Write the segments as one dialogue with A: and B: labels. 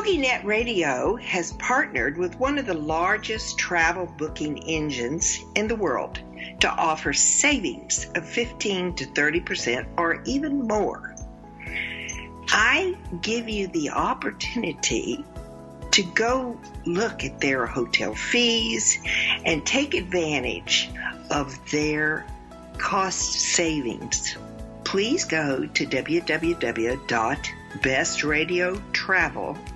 A: TogiNet Radio has partnered with one of the largest travel booking engines in the world to offer savings of 15 to 30% or even more. I give you the opportunity to go look at their hotel fees and take advantage of their cost savings. Please go to www.bestradiotravel.com.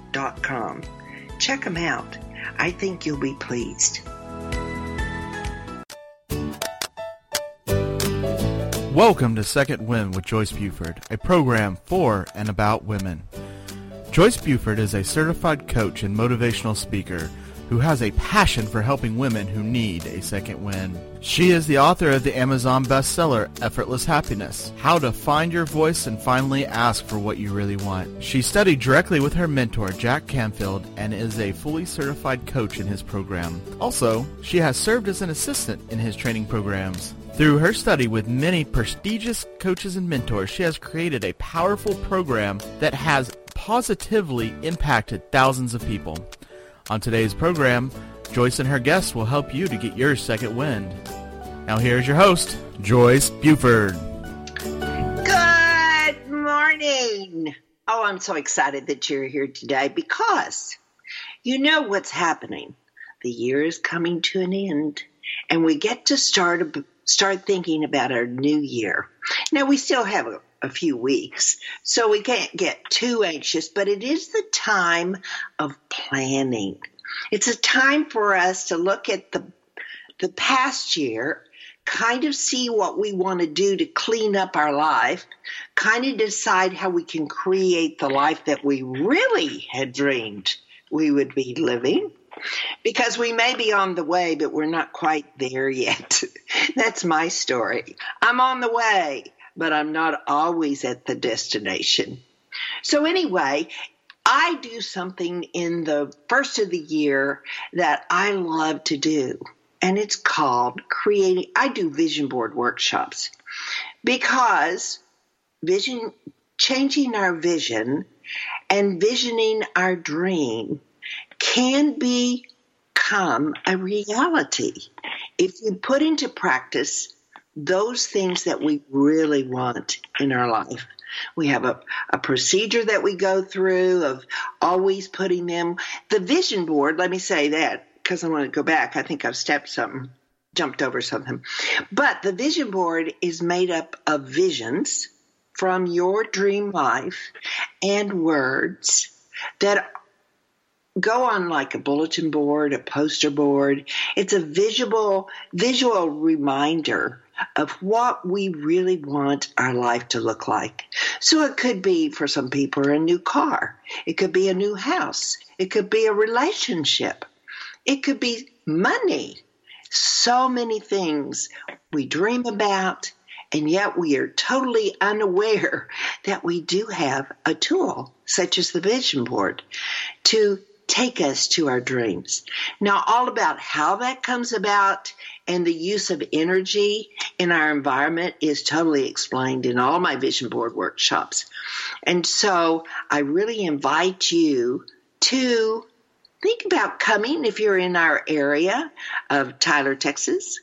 A: Check them out. I think you'll be pleased.
B: Welcome to Second Wind with Joyce Buford, a program for and about women. Joyce Buford is a certified coach and motivational speaker who has a passion for helping women who need a second wind. She is the author of the Amazon bestseller Effortless Happiness How to Find Your Voice and Finally Ask for What You Really Want. She studied directly with her mentor, Jack Canfield, and is a fully certified coach in his program. Also, she has served as an assistant in his training programs. Through her study with many prestigious coaches and mentors, she has created a powerful program that has positively impacted thousands of people. On today's program, Joyce and her guests will help you to get your second wind. Now here's your host, Joyce Buford.
A: Good morning. Oh, I'm so excited that you're here today because you know what's happening. The year is coming to an end and we get to start start thinking about our new year. Now, we still have a, a, few weeks, so we can't get too anxious, but it is the time of planning. It's a time for us to look at the, the past year, kind of see what we want to do to clean up our life, kind of decide how we can create the life that we really had dreamed we would be living because we may be on the way, but we're not quite there yet. That's my story. I'm on the way, but I'm not always at the destination. So, anyway, I do something in the first of the year that I love to do, and it's called creating. I do vision board workshops because vision, changing our vision and visioning our dream can become a reality if you put into practice those things that we really want in our life. We have a, a procedure that we go through of always putting them. The vision board, let me say that because I want to go back. I think I've stepped something, jumped over something. But the vision board is made up of visions from your dream life and words that go on like a bulletin board, a poster board. It's a visual visual reminder of what we really want our life to look like. So it could be for some people a new car. It could be a new house. It could be a relationship. It could be money. So many things we dream about and yet we are totally unaware that we do have a tool such as the vision board to take us to our dreams. Now, all about how that comes about and the use of energy in our environment is totally explained in all my vision board workshops. And so I really invite you to think about coming if you're in our area of Tyler, Texas,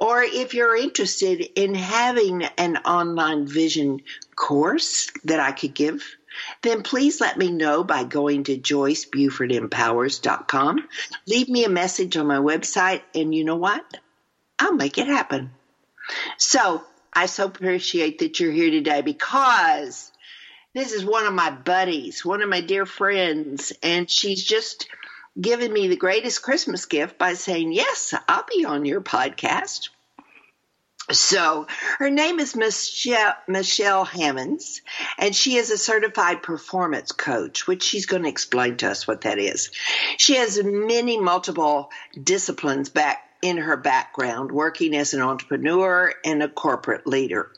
A: or if you're interested in having an online vision course that I could give then please let me know by going to joycebufordempowers.com. Leave me a message on my website, and you know what? I'll make it happen. So I so appreciate that you're here today because this is one of my buddies, one of my dear friends, and she's just given me the greatest Christmas gift by saying, Yes, I'll be on your podcast. So her name is Michelle, Hammonds, and she is a certified performance coach, which she's going to explain to us what that is. She has many multiple disciplines back in her background, working as an entrepreneur and a corporate leader.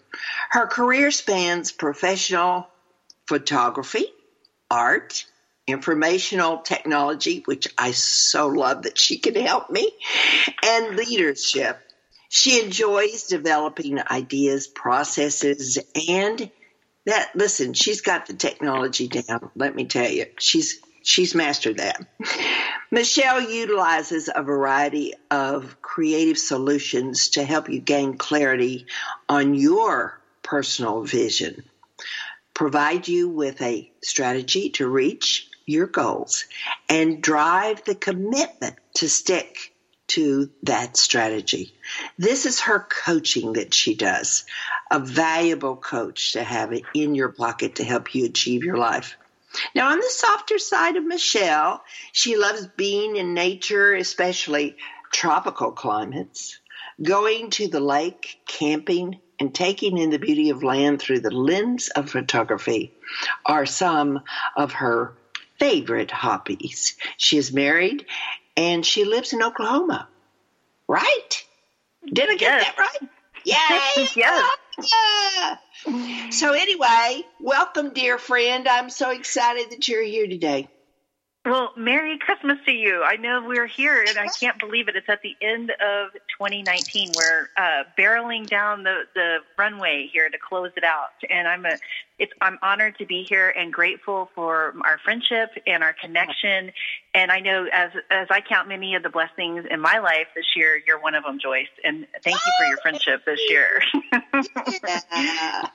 A: Her career spans professional photography, art, informational technology, which I so love that she can help me, and leadership. She enjoys developing ideas, processes, and that, listen, she's got the technology down. Let me tell you, she's she's mastered that. Michelle utilizes a variety of creative solutions to help you gain clarity on your personal vision, provide you with a strategy to reach your goals, and drive the commitment to stick to that strategy. This is her coaching that she does, a valuable coach to have in your pocket to help you achieve your life. Now, on the softer side of Michelle, she loves being in nature, especially tropical climates, going to the lake, camping, and taking in the beauty of land through the lens of photography are some of her favorite hobbies. She is married and she lives in Oklahoma. Right? Did I get yes. that right? Yay!
C: yes.
A: Yeah. So anyway, welcome, dear friend. I'm so excited that you're here today.
C: Well, Merry Christmas to you. I know we're here, and I can't believe it. It's at the end of 2019. We're uh, barreling down the, the runway here to close it out, and I'm a, it's, I'm honored to be here and grateful for our friendship and our connection. And I know as as I count many of the blessings in my life this year, you're one of them, Joyce. And thank you for your friendship this year.
A: yeah.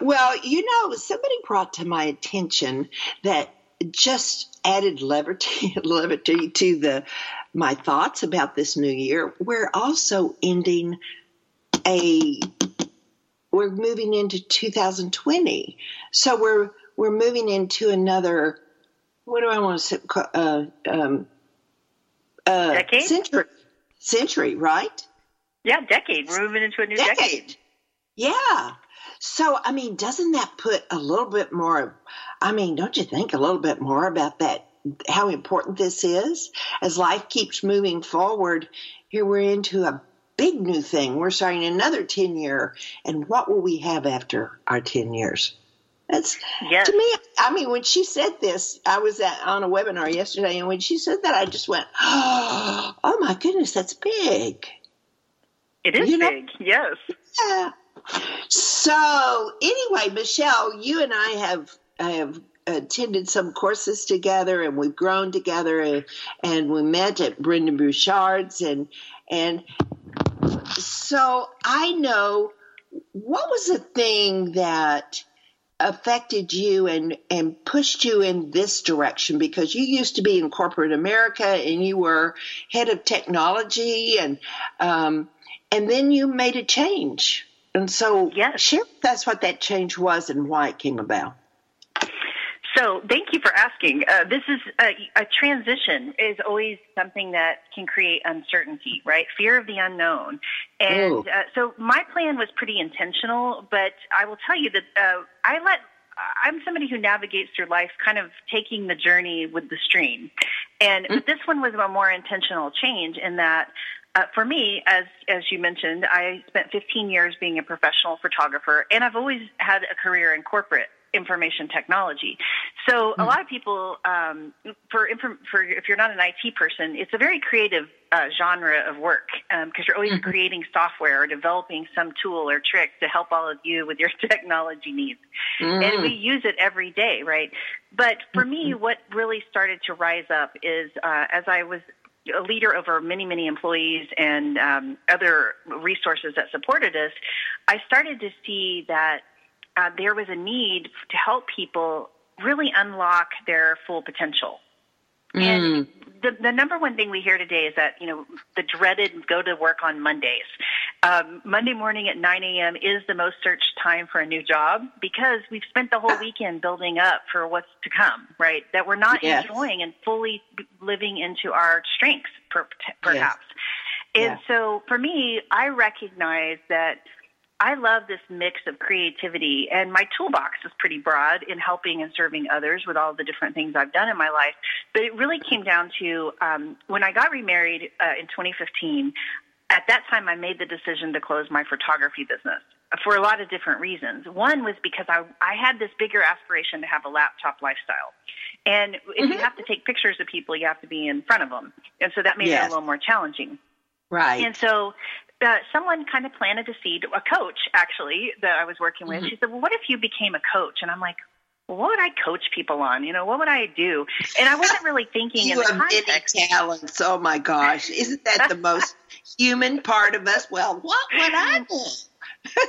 A: Well, you know, somebody brought to my attention that just added levity, levity to the my thoughts about this new year. We're also ending a we're moving into 2020, so we're we're moving into another. What do I want to say? Uh, um,
C: uh, decade?
A: Century, century, right?
C: Yeah, decade. We're moving into a new decade. decade.
A: Yeah. So, I mean, doesn't that put a little bit more, I mean, don't you think a little bit more about that, how important this is? As life keeps moving forward, here we're into a big new thing. We're starting another 10 year. And what will we have after our 10 years? That's yes. to me. I mean, when she said this, I was at, on a webinar yesterday, and when she said that, I just went, "Oh my goodness, that's big."
C: It is you know? big, yes.
A: Yeah. So anyway, Michelle, you and I have have attended some courses together, and we've grown together, and, and we met at Brendon Burchard's, and and so I know what was the thing that affected you and and pushed you in this direction? Because you used to be in corporate America and you were head of technology and um, and then you made a change and so,
C: yes.
A: share us what that change was and why it came about.
C: So, thank you for asking. Uh, this is a, a, transition is always something that can create uncertainty, right? Fear of the unknown. And uh, so, my plan was pretty intentional, but I will tell you that uh, I let I'm somebody who navigates through life kind of taking the journey with the stream. And mm-hmm. this one was a more intentional change in that uh, for me, as as you mentioned, I spent 15 years being a professional photographer, and I've always had a career in corporate information technology. So mm-hmm. a lot of people, um, for, for if you're not an IT person, it's a very creative uh, genre of work because um, you're always mm-hmm. creating software or developing some tool or trick to help all of you with your technology needs. Mm-hmm. And we use it every day, right? But for me, mm-hmm. what really started to rise up is uh, as I was a leader over many, many employees and um, other resources that supported us, I started to see that uh, there was a need to help people really unlock their full potential. Mm. And the, the number one thing we hear today is that, you know, the dreaded go to work on Mondays. Um, Monday morning at 9 a.m. is the most searched time for a new job because we've spent the whole weekend building up for what's to come, right? That we're not yes. enjoying and fully living into our strengths, perhaps. Yes. And yeah. so for me, I recognize that I love this mix of creativity, and my toolbox is pretty broad in helping and serving others with all the different things I've done in my life. But it really came down to um, when I got remarried uh, in 2015. At that time, I made the decision to close my photography business for a lot of different reasons. One was because I, I had this bigger aspiration to have a laptop lifestyle. And if mm-hmm. you have to take pictures of people, you have to be in front of them. And so that made yes. it a little more challenging.
A: Right.
C: And so uh, someone kind of planted a seed, a coach actually that I was working with. Mm-hmm. She said, "Well, what if you became a coach?" And I'm like, well, what would I coach people on? You know, what would I do? And I wasn't really thinking
A: you
C: in the
A: have
C: context.
A: many talents. Oh my gosh, isn't that the most human part of us? Well, what would I do?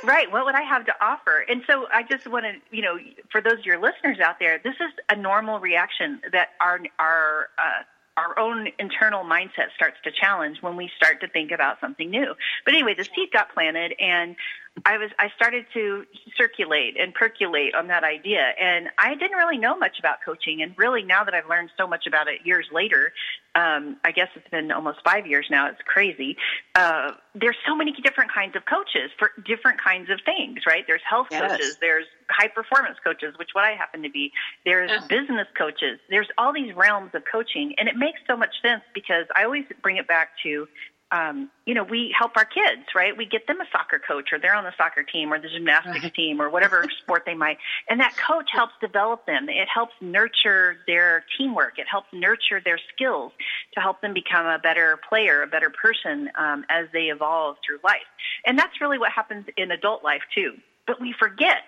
C: right. What would I have to offer? And so I just want to, you know, for those of your listeners out there, this is a normal reaction that our our uh, our own internal mindset starts to challenge when we start to think about something new. But anyway, the seed got planted and I was I started to circulate and percolate on that idea and I didn't really know much about coaching and really now that I've learned so much about it years later um, I guess it's been almost five years now it's crazy uh, there's so many different kinds of coaches for different kinds of things right there's health
A: Yes.
C: coaches there's high performance coaches which what I happen to be there's
A: Yeah.
C: business coaches there's all these realms of coaching and it makes so much sense because I always bring it back to um, you know, we help our kids, right? We get them a soccer coach or they're on the soccer team or the gymnastics
A: Right.
C: team or whatever sport they might. And that coach helps develop them. It helps nurture their teamwork. It helps nurture their skills to help them become a better player, a better person um, as they evolve through life. And that's really what happens in adult life too. But we forget.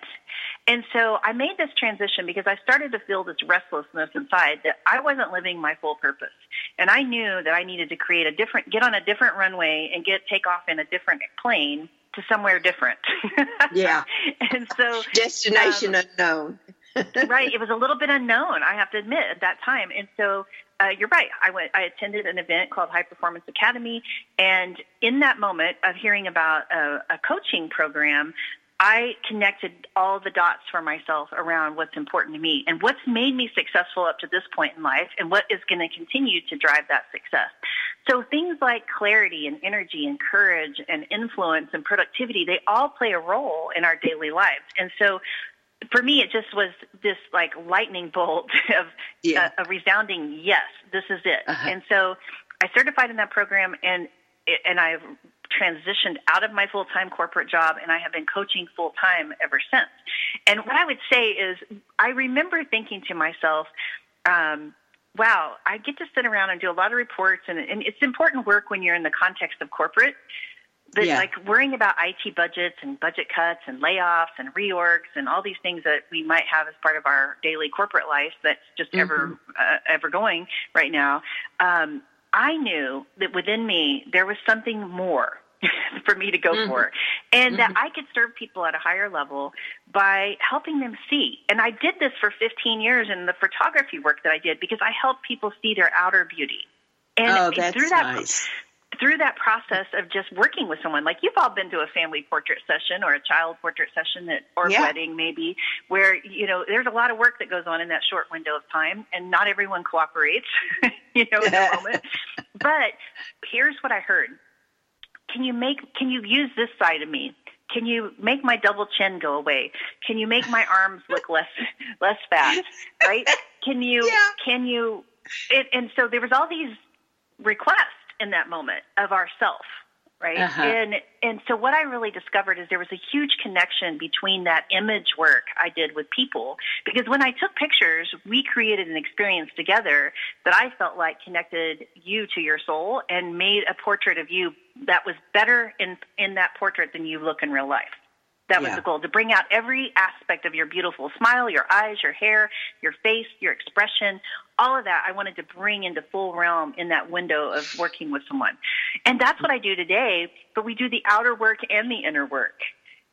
C: And so I made this transition because I started to feel this restlessness inside that I wasn't living my full purpose. And I knew that I needed to create a different, get on a different runway and get, take off in a different plane to somewhere different.
A: Yeah.
C: and so
A: Destination
C: Um,
A: unknown.
C: right. It was a little bit unknown, I have to admit, at that time. And so uh, you're right. I went. I attended an event called High Performance Academy, and in that moment of hearing about a, a coaching program, I connected all the dots for myself around what's important to me and what's made me successful up to this point in life, and what is going to continue to drive that success. So things like clarity and energy and courage and influence and productivity, they all play a role in our daily lives. And so for me, it just was this like lightning bolt of
A: Yeah.
C: a, a resounding yes, this is it.
A: Uh-huh.
C: And so I certified in that program, and and I've transitioned out of my full time corporate job, and I have been coaching full time ever since. And what I would say is, I remember thinking to myself. Um, Wow, I get to sit around and do a lot of reports, and, and it's important work when you're in the context of corporate. But
A: Yeah.
C: like worrying about IT budgets and budget cuts and layoffs and reorgs and all these things that we might have as part of our daily corporate life that's just ever uh, ever going right now. Um, I knew that within me there was something more for me to go
A: Mhm.
C: for, and that I could serve people at a higher level by helping them see. And I did this for 15 years in the photography work that I did because I helped people see their outer beauty. And
A: oh, that's
C: through that
A: nice.
C: through that process of just working with someone, like you've all been to a family portrait session or a child portrait session that, or
A: Yeah.
C: wedding maybe, where, you know, there's a lot of work that goes on in that short window of time and not everyone cooperates, you know, in the moment. But here's what I heard. Can you make, can you use this side of me? Can you make my double chin go away? Can you make my arms look less, less fat? Right? Can you,
A: Yeah.
C: can you, it, and so there was all these requests in that moment of ourself right
A: Uh-huh.
C: and and so what i really discovered is there was a huge connection between that image work i did with people because when i took pictures we created an experience together that i felt like connected you to your soul and made a portrait of you that was better in in that portrait than you look in real life that was
A: Yeah.
C: the goal to bring out every aspect of your beautiful smile, your eyes, your hair, your face, your expression, all of that I wanted to bring into full realm in that window of working with someone. And that's what I do today, but we do the outer work and the inner work.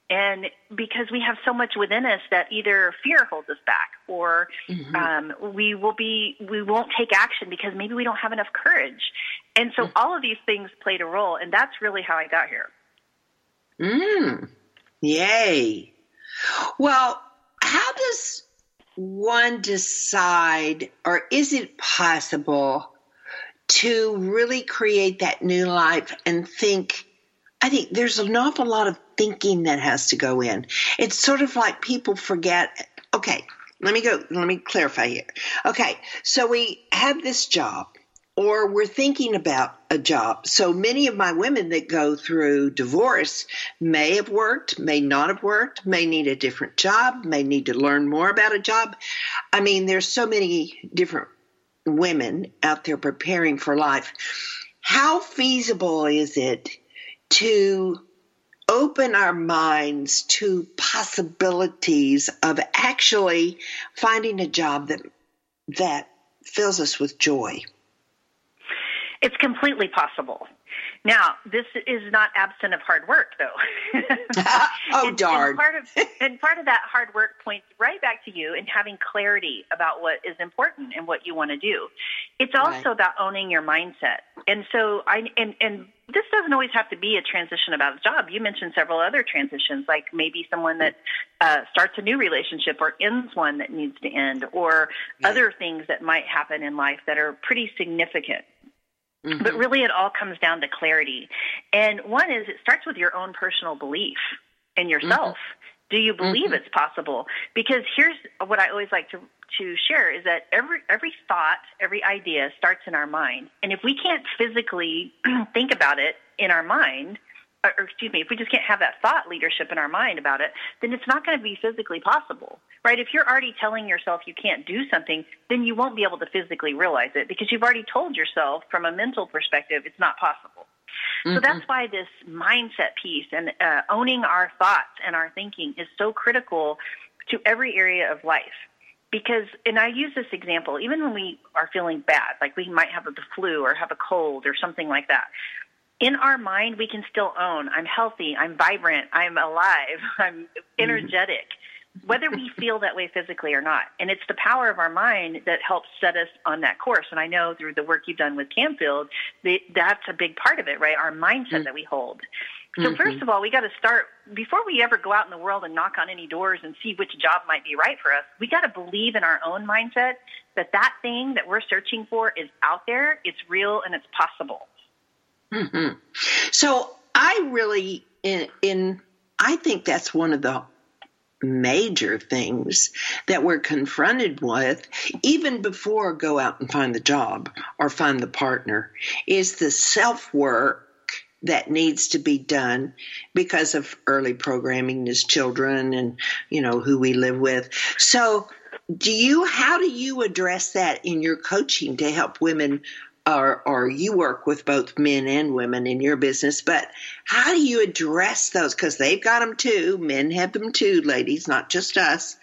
C: And because we have so much within us that either fear holds us back or
A: Mhm.
C: um, we will be we won't take action because maybe we don't have enough courage. And so all of these things played a role, and that's really how I got here.
A: Mm. Yay. Well, how does one decide, or is it possible to really create that new life and think? I think there's an awful lot of thinking that has to go in. It's sort of like people forget. Okay, let me go, let me clarify here. Okay, so we have this job or we're thinking about a job. So many of my women that go through divorce may have worked, may not have worked, may need a different job, may need to learn more about a job. I mean, there's so many different women out there preparing for life. How feasible is it to open our minds to possibilities of actually finding a job that that fills us with joy.
C: It's completely possible. Now, this is not absent of hard work, though.
A: oh,
C: and,
A: darn!
C: And part of and part of that hard work points right back to you and having clarity about what is important and what you want to do. It's also right. about owning your mindset. And so, I and and this doesn't always have to be a transition about a job. You mentioned several other transitions, like maybe someone that uh, starts a new relationship or ends one that needs to end, or right. other things that might happen in life that are pretty significant. Mm-hmm. But really, it all comes down to clarity. And one is it starts with your own personal belief in yourself. Mm-hmm. Do you believe mm-hmm. it's possible? Because here's what I always like to to share is that every every thought, every idea starts in our mind. And if we can't physically think about it in our mind, or excuse me, if we just can't have that thought leadership in our mind about it, then it's not going to be physically possible, right? If you're already telling yourself you can't do something, then you won't be able to physically realize it because you've already told yourself from a mental perspective it's not possible. Mm-hmm. So that's why this mindset piece and uh, owning our thoughts and our thinking is so critical to every area of life. Because, and I use this example, even when we are feeling bad, like we might have the flu or have a cold or something like that, in our mind, we can still own I'm healthy, I'm vibrant, I'm alive, I'm mm-hmm. Whether we feel that way physically or not. And it's the power of our mind that helps set us on that course. And I know through the work you've done with Canfield, that's a big part of it, right? Our mindset mm-hmm. that we hold. So mm-hmm. first of all, we got to start before we ever go out in the world and knock on any doors and see which job might be right for us. We got to believe in our own mindset that that thing that we're searching for is out there, it's real, and it's possible.
A: Mm-hmm. So I really, in, in, I think that's one of the major things that we're confronted with even before go out and find the job or find the partner is the self work that needs to be done because of early programming as children and you know who we live with. So do you how do you address that in your coaching to help women or, or you work with both men and women in your business, but how do you address those? Because they've got them too. Men have them too, ladies, not just us.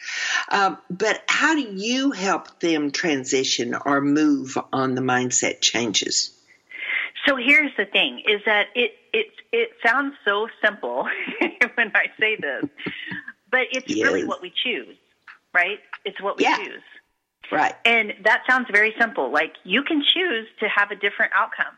A: Um, but how do you help them transition or move on the mindset changes?
C: So here's the thing: is that it it it sounds so simple when I say this, but it's yes. really what we choose, right? It's what we
A: yeah.
C: choose.
A: Right.
C: And that sounds very simple. Like you can choose to have a different outcome.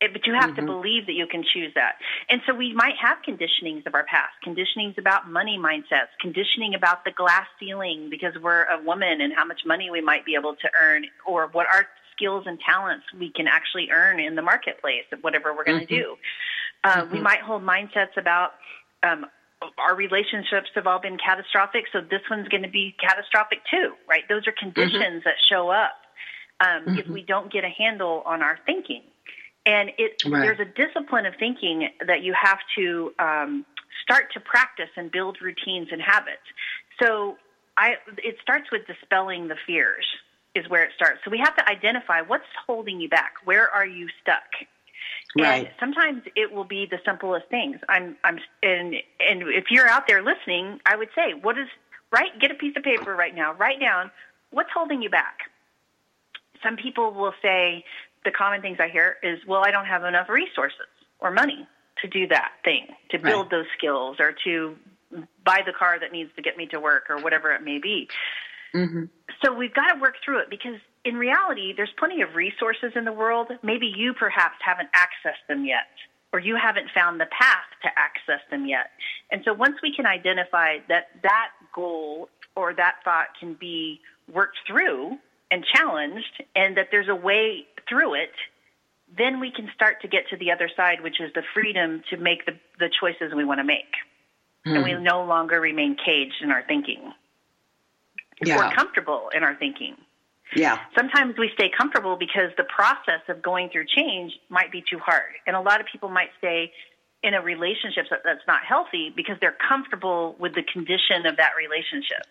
C: It, but you have mm-hmm. to believe that you can choose that. And so we might have conditionings of our past, conditionings about money mindsets, conditioning about the glass ceiling because we're a woman and how much money we might be able to earn or what our skills and talents we can actually earn in the marketplace of whatever we're going to mm-hmm. do. Uh, mm-hmm. We might hold mindsets about um, our relationships have all been catastrophic, so this one's going to be catastrophic too, right? Those are conditions mm-hmm. that show up um, mm-hmm. if we don't get a handle on our thinking. And it, right. there's a discipline of thinking that you have to um, start to practice and build routines and habits. So I, it starts with dispelling the fears is where it starts. So we have to identify what's holding you back. Where are you stuck?
A: Right.
C: And sometimes it will be the simplest things. I'm, I'm, and and if you're out there listening, I would say, what is write? Get a piece of paper right now. Write down what's holding you back. Some people will say the common things I hear is, well, I don't have enough resources or money to do that thing, to build right. those skills, or to buy the car that needs to get me to work, or whatever it may be. Mm-hmm. So we've got to work through it because in reality, there's plenty of resources in the world. Maybe you perhaps haven't accessed them yet, or you haven't found the path to access them yet. And so once we can identify that that goal or that thought can be worked through and challenged, and that there's a way through it, then we can start to get to the other side, which is the freedom to make the, the choices we want to make. Mm. And we hmm. no longer remain caged in our thinking
A: yeah.
C: or comfortable in our thinking.
A: Yeah.
C: Sometimes we stay comfortable because the process of going through change might be too hard. And a lot of people might stay in a relationship that's not healthy because they're comfortable with the condition of that relationship.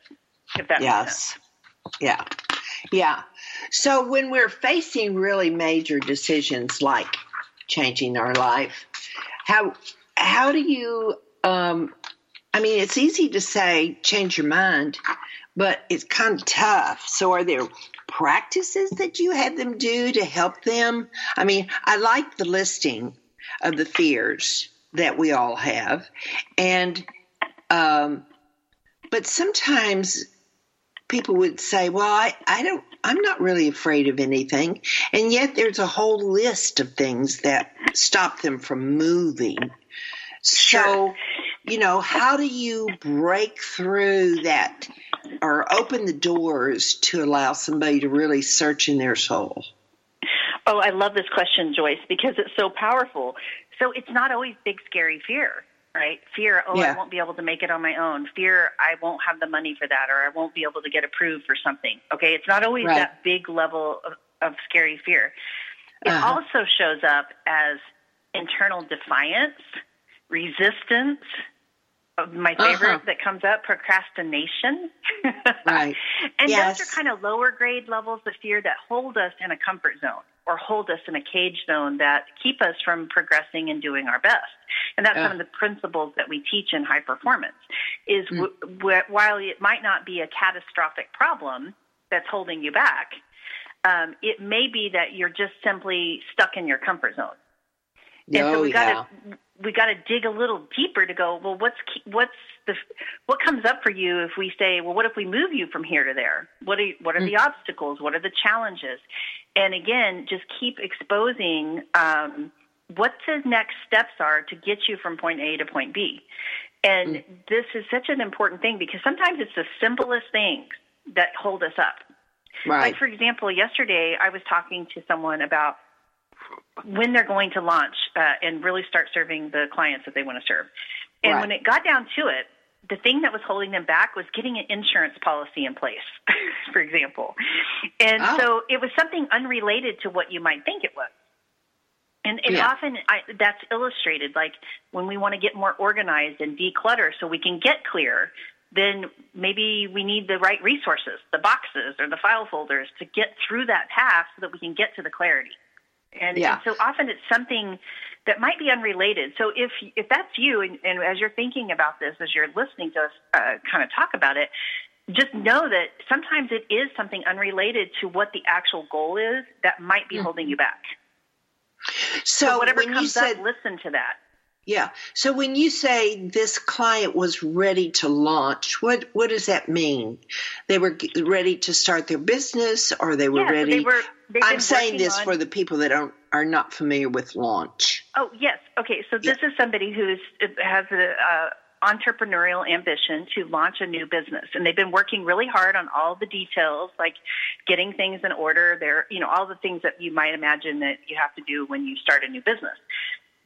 C: If that yes. makes sense.
A: Yeah. Yeah. So when we're facing really major decisions like changing our life, how how do you um, I mean, it's easy to say change your mind, but it's kind of tough. So, are there practices that you have them do to help them? I mean, I like the listing of the fears that we all have, and um, but sometimes people would say, "Well, I, I don't, I'm not really afraid of anything," and yet there's a whole list of things that stop them from moving.
C: Sure.
A: So, you know, how do you break through that or open the doors to allow somebody to really search in their soul?
C: Oh, I love this question, Joyce, because it's so powerful. So it's not always big, scary fear, right? Fear, oh,
A: Yeah.
C: I won't be able to make it on my own. Fear, I won't have the money for that, or I won't be able to get approved for something. Okay, it's not always
A: Right.
C: that big level of, of scary fear. It
A: Uh-huh.
C: also shows up as internal defiance, resistance. My favorite
A: Uh-huh.
C: that comes up, procrastination.
A: Right.
C: And
A: Yes.
C: those are kind of lower grade levels of fear that hold us in a comfort zone or hold us in a cage zone that keep us from progressing and doing our best. And that's
A: Yeah.
C: one of the principles that we teach in high performance is
A: Mm.
C: w- w- while it might not be a catastrophic problem that's holding you back, um, it may be that you're just simply stuck in your comfort zone. And
A: oh,
C: so we
A: yeah.
C: got to we got to dig a little deeper to go. Well, what's what's the what comes up for you if we say, well, what if we move you from here to there? What are what are the obstacles? What are the challenges? And again, just keep exposing um, what the next steps are to get you from point A to point B. And this is such an important thing because sometimes it's the simplest things that hold us up.
A: right.
C: Like, for example, yesterday I was talking to someone about when they're going to launch uh, and really start serving the clients that they want to serve. And
A: Right.
C: when it got down to it, the thing that was holding them back was getting an insurance policy in place, for example. And
A: Oh.
C: so it was something unrelated to what you might think it was. And, and
A: Yeah.
C: often I, that's illustrated, like when we want to get more organized and declutter so we can get clear, then maybe we need the right resources, the boxes or the file folders to get through that path so that we can get to the clarity. And,
A: Yeah.
C: and so often it's something that might be unrelated. So if if that's you, and, and as you're thinking about this, as you're listening to us uh, kind of talk about it, just know that sometimes it is something unrelated to what the actual goal is that might be holding you back.
A: so,
C: So whatever comes
A: said,
C: up, listen to that.
A: Yeah. So when you say this client was ready to launch, what what does that mean? They were ready to start their business, or they were
C: yeah, so
A: ready.
C: they were.
A: I'm saying this
C: on-
A: for the people that don't are not familiar with launch.
C: Oh yes. Okay. So this is somebody who has a uh, entrepreneurial ambition to launch a new business, and they've been working really hard on all the details, like getting things in order. There, you know, all the things that you might imagine that you have to do when you start a new business.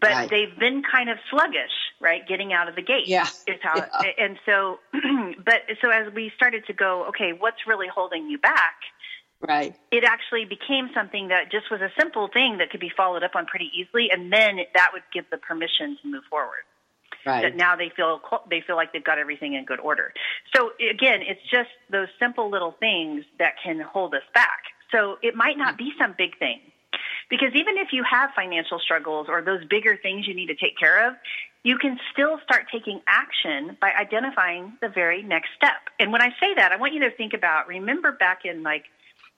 C: But
A: Right.
C: they've been kind of sluggish, right? Getting out of the gate.
A: Yeah.
C: Is how.
A: Yeah.
C: And so, but so as we started to go, okay, what's really holding you back?
A: Right.
C: it actually became something that just was a simple thing that could be followed up on pretty easily, and then that would give the permission to move forward.
A: Right.
C: That now they feel they feel like they've got everything in good order. So again, it's just those simple little things that can hold us back. So it might not mm. be some big thing. Because even if you have financial struggles or those bigger things you need to take care of, you can still start taking action by identifying the very next step. And when I say that, I want you to think about remember back in like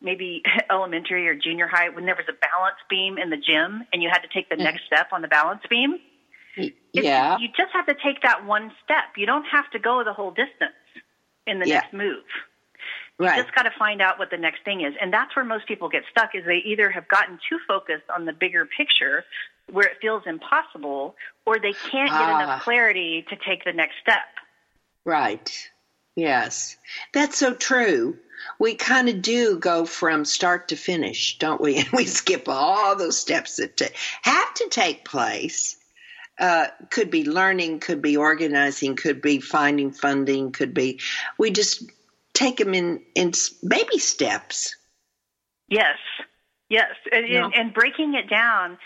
C: maybe elementary or junior high when there was a balance beam in the gym and you had to take the mm-hmm. next step on the balance beam? It's-
A: yeah.
C: You just have to take that one step. You don't have to go the whole distance in the
A: Yeah.
C: next move. You
A: Right.
C: just got to find out what the next thing is. And that's where most people get stuck is they either have gotten too focused on the bigger picture where it feels impossible or they can't get
A: Ah.
C: enough clarity to take the next step.
A: Right. Yes. That's so true. We kind of do go from start to finish, don't we? And we skip all those steps that ta- have to take place. Uh, could be learning, could be organizing, could be finding funding, could be. We just take them in in baby steps.
C: Yes, yes, and,
A: Yeah.
C: and, and breaking it down,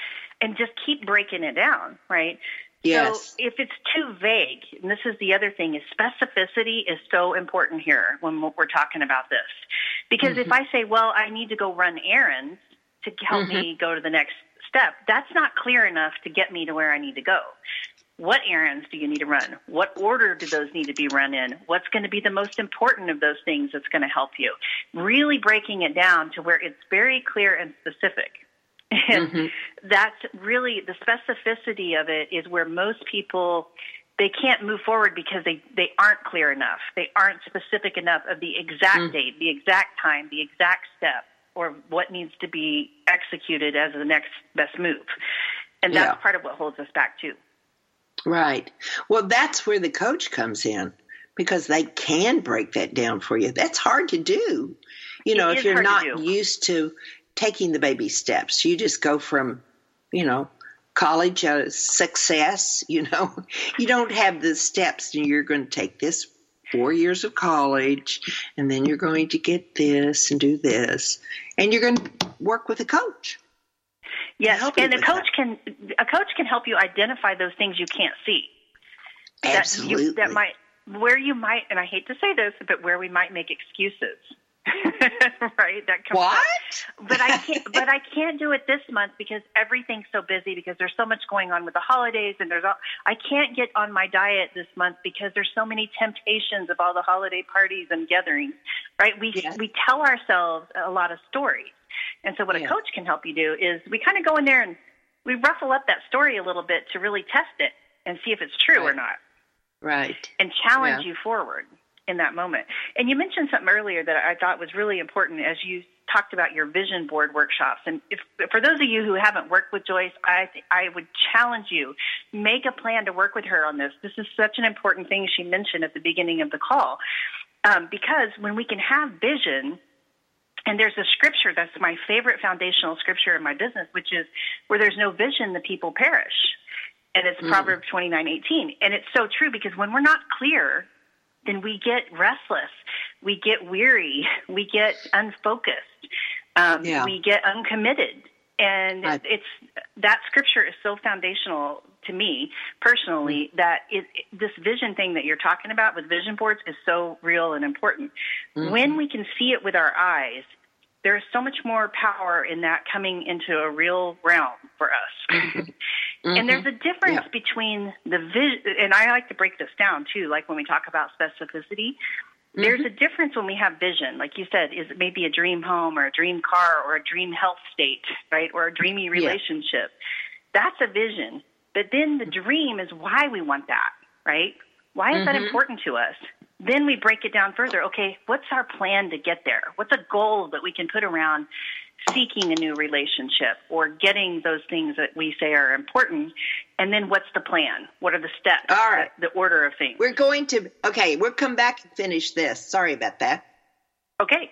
C: and just keep breaking it down, right?
A: Yes.
C: So if it's too vague, and this is the other thing, is specificity is so important here when we're talking about this, because
A: Mm-hmm.
C: if I say, well, I need to go run errands to help me
A: Mm-hmm.
C: go to the next step, that's not clear enough to get me to where I need to go. What errands do you need to run? What order do those need to be run in? What's going to be the most important of those things that's going to help you? Really breaking it down to where it's very clear and specific. And mm-hmm. that's really the specificity of it is where most people they can't move forward because they, they aren't clear enough. They aren't specific enough of the exact mm. date, the exact time, the exact step, or what needs to be executed as the next best move. And that's yeah. part of what holds us back too.
A: Right. Well, that's where the coach comes in because they can break that down for you. That's hard to do. You know, if you're not used to taking the baby steps, you just go from, you know, college uh, success, you know, you don't have the steps and you're going to take this four years of college and then you're going to get this and do this and you're going to work with a coach.
C: Yes, and a coach that. can a coach can help you identify those things you can't see.
A: Absolutely. That, you,
C: that might where you might, and I hate to say this, but where we might make excuses. right?
A: That comes what?
C: Up. But I can't. but I can't do it this month because everything's so busy because there's so much going on with the holidays and there's all. I can't get on my diet this month because there's so many temptations of all the holiday parties and gatherings. Right? We yes. we tell ourselves a lot of stories, and so what yes. a coach can help you do is we kind of go in there and we ruffle up that story a little bit to really test it and see if it's true
A: right.
C: or not.
A: Right.
C: And challenge yeah. you forward in that moment. And you mentioned something earlier that I thought was really important as you talked about your vision board workshops. And if, for those of you who haven't worked with Joyce, I, I would challenge you, make a plan to work with her on this. This is such an important thing she mentioned at the beginning of the call. Um, because when we can have vision, and there's a scripture that's my favorite foundational scripture in my business, which is where there's no vision, the people perish. And it's mm. Proverbs 29, 18. And it's so true because when we're not clear then we get restless, we get weary, we get unfocused, um, yeah. we get uncommitted. And it's that scripture is so foundational to me personally mm-hmm. that it, this vision thing that you're talking about with vision boards is so real and important. Mm-hmm. When we can see it with our eyes, there is so much more power in that coming into a real realm for us. Mm-hmm. Mm-hmm. And there's a difference yeah. between the vision, and I like to break this down too, like when we talk about specificity. Mm-hmm. There's a difference when we have vision, like you said, is it maybe a dream home or a dream car or a dream health state, right? Or a dreamy relationship. Yeah. That's a vision. But then the dream is why we want that, right? Why is mm-hmm. that important to us? Then we break it down further. Okay, what's our plan to get there? What's a goal that we can put around seeking a new relationship or getting those things that we say are important. And then what's the plan? What are the steps?
A: All right.
C: The, the order of things.
A: We're going to, okay, we'll come back and finish this. Sorry about that.
C: Okay.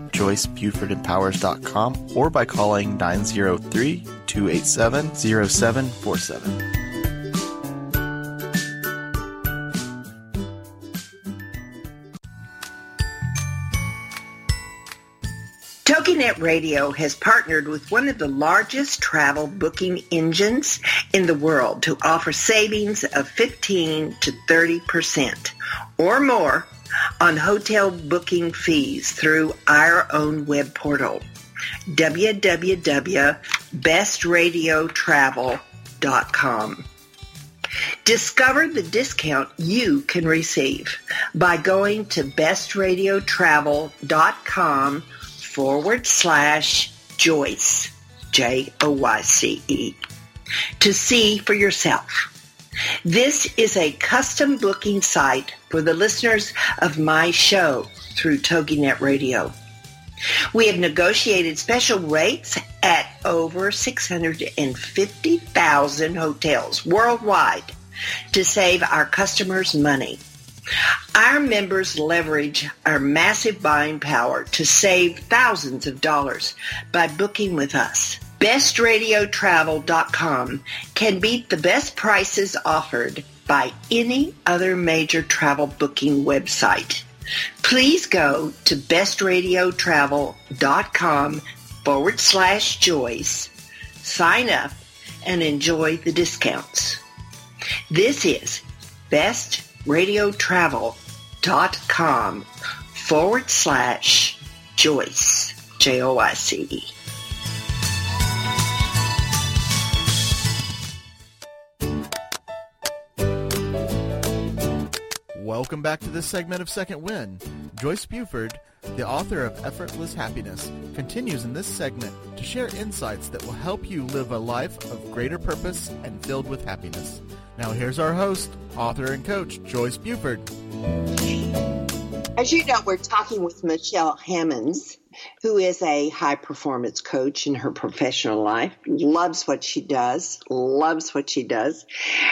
B: www.joycebufordempowers.com or by calling 903 287 0747.
A: TogiNet Radio has partnered with one of the largest travel booking engines in the world to offer savings of 15 to 30% or more on hotel booking fees through our own web portal, www.bestradiotravel.com. Discover the discount you can receive by going to bestradiotravel.com forward slash Joyce, J O Y C E, to see for yourself. This is a custom booking site for the listeners of my show through TogiNet Radio. We have negotiated special rates at over 650,000 hotels worldwide to save our customers money. Our members leverage our massive buying power to save thousands of dollars by booking with us. BestRadioTravel.com can beat the best prices offered by any other major travel booking website. Please go to bestradiotravel.com forward slash Joyce, sign up, and enjoy the discounts. This is bestradiotravel.com forward slash Joyce, J
B: Welcome back to this segment of Second Wind. Joyce Buford, the author of Effortless Happiness, continues in this segment to share insights that will help you live a life of greater purpose and filled with happiness. Now here's our host, author and coach, Joyce Buford.
A: As you know, we're talking with Michelle Hammonds, who is a high performance coach in her professional life, loves what she does, loves what she does.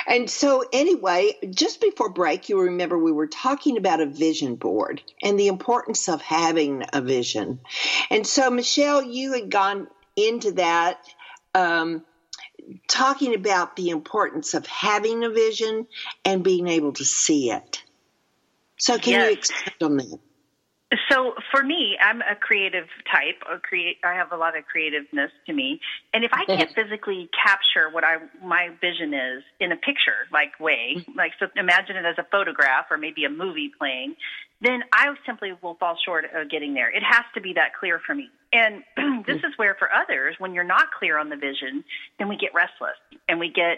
A: And so, anyway, just before break, you remember we were talking about a vision board and the importance of having a vision. And so, Michelle, you had gone into that. Um, talking about the importance of having a vision and being able to see it. So, can yes. you expand on that?
C: So for me, I'm a creative type. A create, I have a lot of creativeness to me, and if I can't physically capture what I my vision is in a picture like way, mm-hmm. like so imagine it as a photograph or maybe a movie playing, then I simply will fall short of getting there. It has to be that clear for me. And this mm. is where, for others, when you're not clear on the vision, then we get restless and we get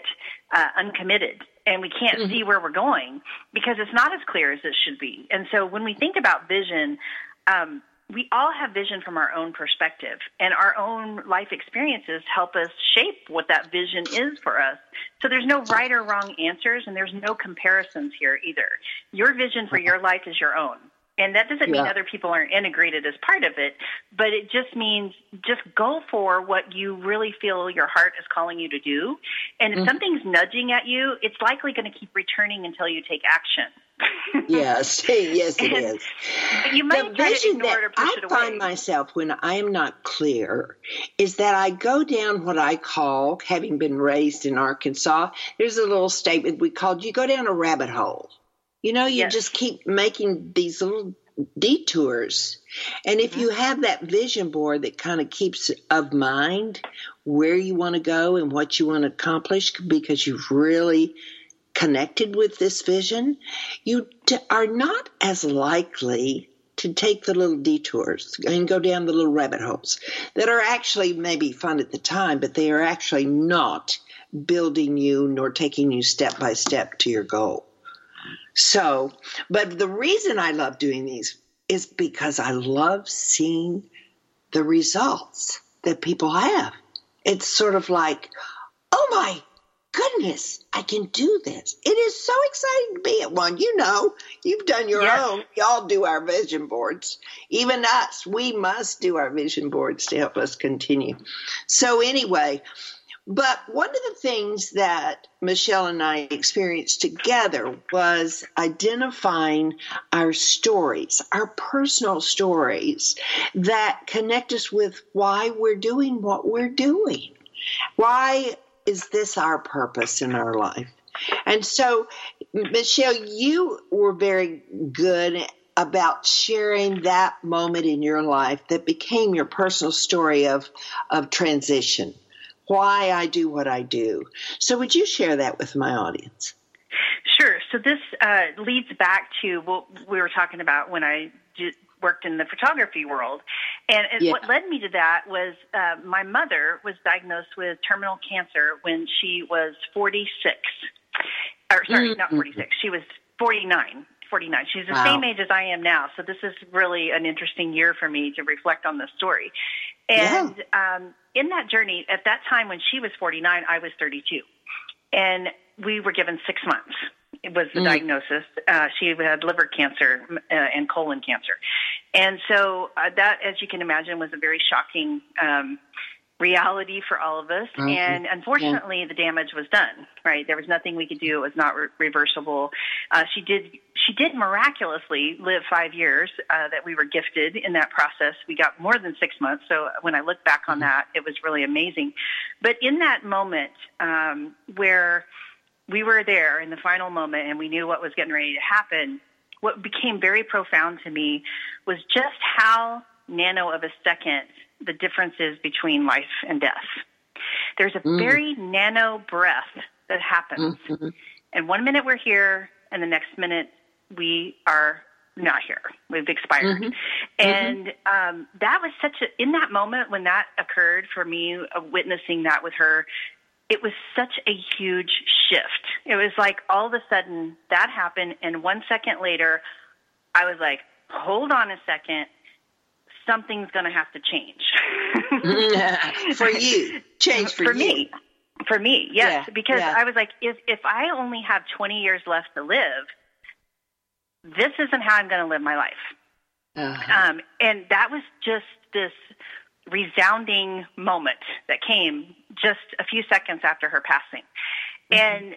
C: uh, uncommitted and we can't mm-hmm. see where we're going because it's not as clear as it should be. And so when we think about vision, um, we all have vision from our own perspective, and our own life experiences help us shape what that vision is for us. So there's no right or wrong answers, and there's no comparisons here either. Your vision for your life is your own. And that doesn't mean other people aren't integrated as part of it, but it just means just go for what you really feel your heart is calling you to do. And if mm-hmm. something's nudging at you, it's likely going to keep returning until you take action.
A: yes, yes, it
C: and, is. But you might the vision that
A: I find myself when I am not clear is that I go down what I call, having been raised in Arkansas, there's a little statement we called you go down a rabbit hole. You know, you yes. just keep making these little detours. And if you mm-hmm. have that vision board that kind of keeps of mind where you want to go and what you want to accomplish because you've really connected with this vision, you are not as likely to take the little detours and go down the little rabbit holes that are actually maybe fun at the time, but they are actually not building you nor taking you step by step to your goal. So, but the reason I love doing these is because I love seeing the results that people have. It's sort of like, oh my goodness, I can do this. It is so exciting to be at one. You know, you've done your yes. own. We all do our vision boards. Even us, we must do our vision boards to help us continue. So, anyway, but one of the things that Michelle and I experienced together was identifying our stories, our personal stories that connect us with why we're doing what we're doing. Why is this our purpose in our life? And so, Michelle, you were very good about sharing that moment in your life that became your personal story of, of transition why I do what I do. So, would you share that with my audience?
C: Sure. So, this uh, leads back to what we were talking about when I did, worked in the photography world. And yeah. what led me to that was uh, my mother was diagnosed with terminal cancer when she was 46. Or, sorry, mm-hmm. not 46. She was 49. 49. She's the wow. same age as I am now. So this is really an interesting year for me to reflect on this story. And yeah. um, in that journey, at that time when she was 49, I was 32. And we were given six months. It was the mm. diagnosis. Uh, she had liver cancer uh, and colon cancer. And so uh, that, as you can imagine, was a very shocking um, reality for all of us. Mm-hmm. And unfortunately, yeah. the damage was done. Right, there was nothing we could do. It was not re- reversible. Uh, she did. She did miraculously live five years uh, that we were gifted in that process. We got more than six months. So when I look back on mm-hmm. that, it was really amazing. But in that moment um, where we were there in the final moment and we knew what was getting ready to happen, what became very profound to me was just how nano of a second the difference is between life and death. There's a mm. very nano breath that happens. Mm-hmm. And one minute we're here, and the next minute we are not here. We've expired. Mm-hmm. And mm-hmm. Um, that was such a, in that moment when that occurred for me, uh, witnessing that with her, it was such a huge shift. It was like all of a sudden that happened, and one second later, I was like, hold on a second. Something's going to have to
A: change. for you, change for,
C: for
A: you.
C: me. For me, yes, yeah, because yeah. I was like, if if I only have 20 years left to live, this isn't how I'm going to live my life. Uh-huh. Um, and that was just this resounding moment that came just a few seconds after her passing. Mm-hmm. And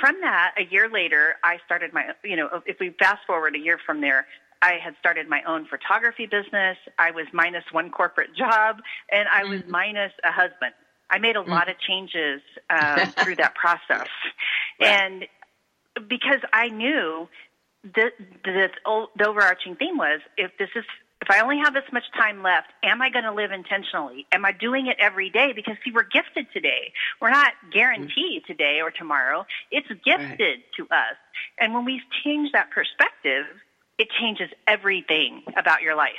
C: from that, a year later, I started my, you know, if we fast forward a year from there, I had started my own photography business. I was minus one corporate job, and I was mm-hmm. minus a husband. I made a mm-hmm. lot of changes um, through that process. Right. And because I knew the, the, the overarching theme was if this is if I only have this much time left, am I going to live intentionally? Am I doing it every day? Because see, we're gifted today. We're not guaranteed mm-hmm. today or tomorrow. It's gifted right. to us. And when we change that perspective, it changes everything about your life.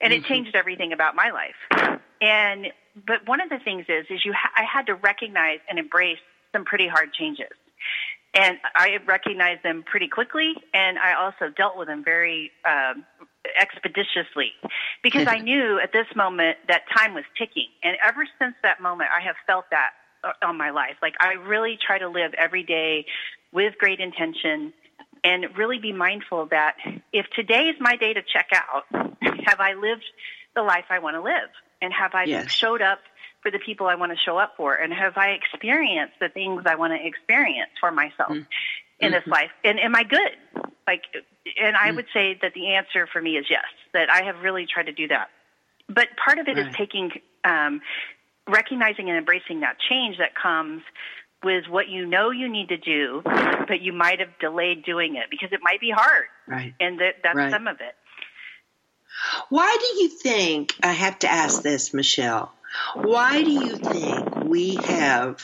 C: And mm-hmm. it changed everything about my life. And but one of the things is is you ha- I had to recognize and embrace some pretty hard changes. And I recognized them pretty quickly, and I also dealt with them very um, expeditiously because I knew at this moment that time was ticking. And ever since that moment, I have felt that uh, on my life. Like I really try to live every day with great intention and really be mindful that if today is my day to check out, have I lived the life I want to live? And have I yes. showed up for the people I want to show up for? And have I experienced the things I want to experience for myself mm-hmm. in this mm-hmm. life? And am I good? Like, and I mm-hmm. would say that the answer for me is yes, that I have really tried to do that. But part of it right. is taking, um, recognizing and embracing that change that comes with what you know you need to do, but you might have delayed doing it because it might be hard.
A: Right.
C: And that, that's right. some of it.
A: Why do you think, I have to ask this, Michelle, why do you think we have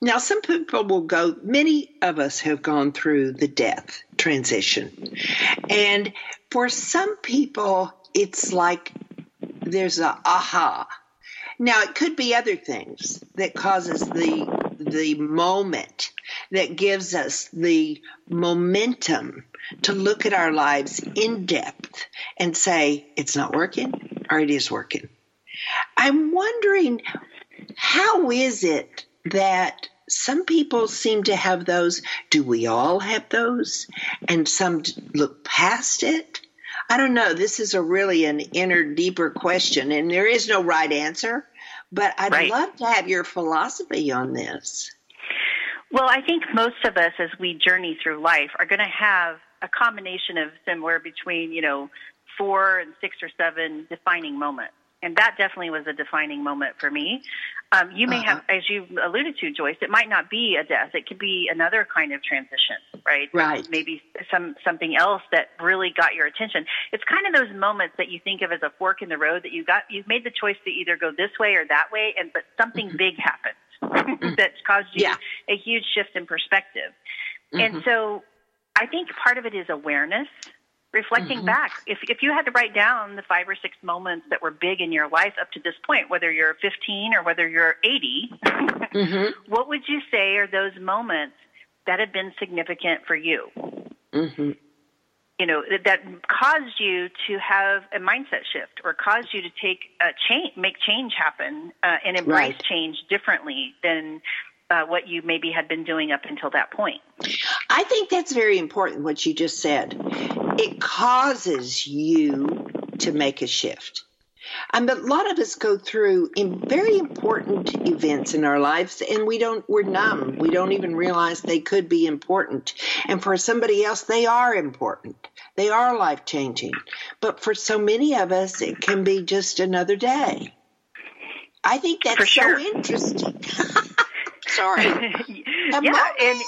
A: now some people will go many of us have gone through the death transition. And for some people it's like there's a aha. Now it could be other things that causes the the moment that gives us the momentum to look at our lives in depth and say it's not working or it is working I'm wondering how is it that some people seem to have those? Do we all have those? And some look past it? I don't know. This is a really an inner, deeper question, and there is no right answer. But I'd right. love to have your philosophy on this.
C: Well, I think most of us, as we journey through life, are going to have a combination of somewhere between, you know, four and six or seven defining moments and that definitely was a defining moment for me. Um, you may uh-huh. have, as you alluded to, Joyce, it might not be a death; it could be another kind of transition, right?
A: Right.
C: Maybe some something else that really got your attention. It's kind of those moments that you think of as a fork in the road that you got. You've made the choice to either go this way or that way, and but something mm-hmm. big happens mm-hmm. that caused you
A: yeah.
C: a huge shift in perspective. Mm-hmm. And so, I think part of it is awareness reflecting mm-hmm. back if if you had to write down the five or six moments that were big in your life up to this point whether you're 15 or whether you're 80 mm-hmm. what would you say are those moments that have been significant for you mm-hmm. you know that that caused you to have a mindset shift or caused you to take a change make change happen uh, and embrace right. change differently than uh, what you maybe had been doing up until that point.
A: I think that's very important what you just said. It causes you to make a shift. And a lot of us go through in very important events in our lives and we don't, we're numb. We don't even realize they could be important. And for somebody else, they are important. They are life changing. But for so many of us, it can be just another day. I think that's
C: sure.
A: so interesting. Sorry.
C: yeah, and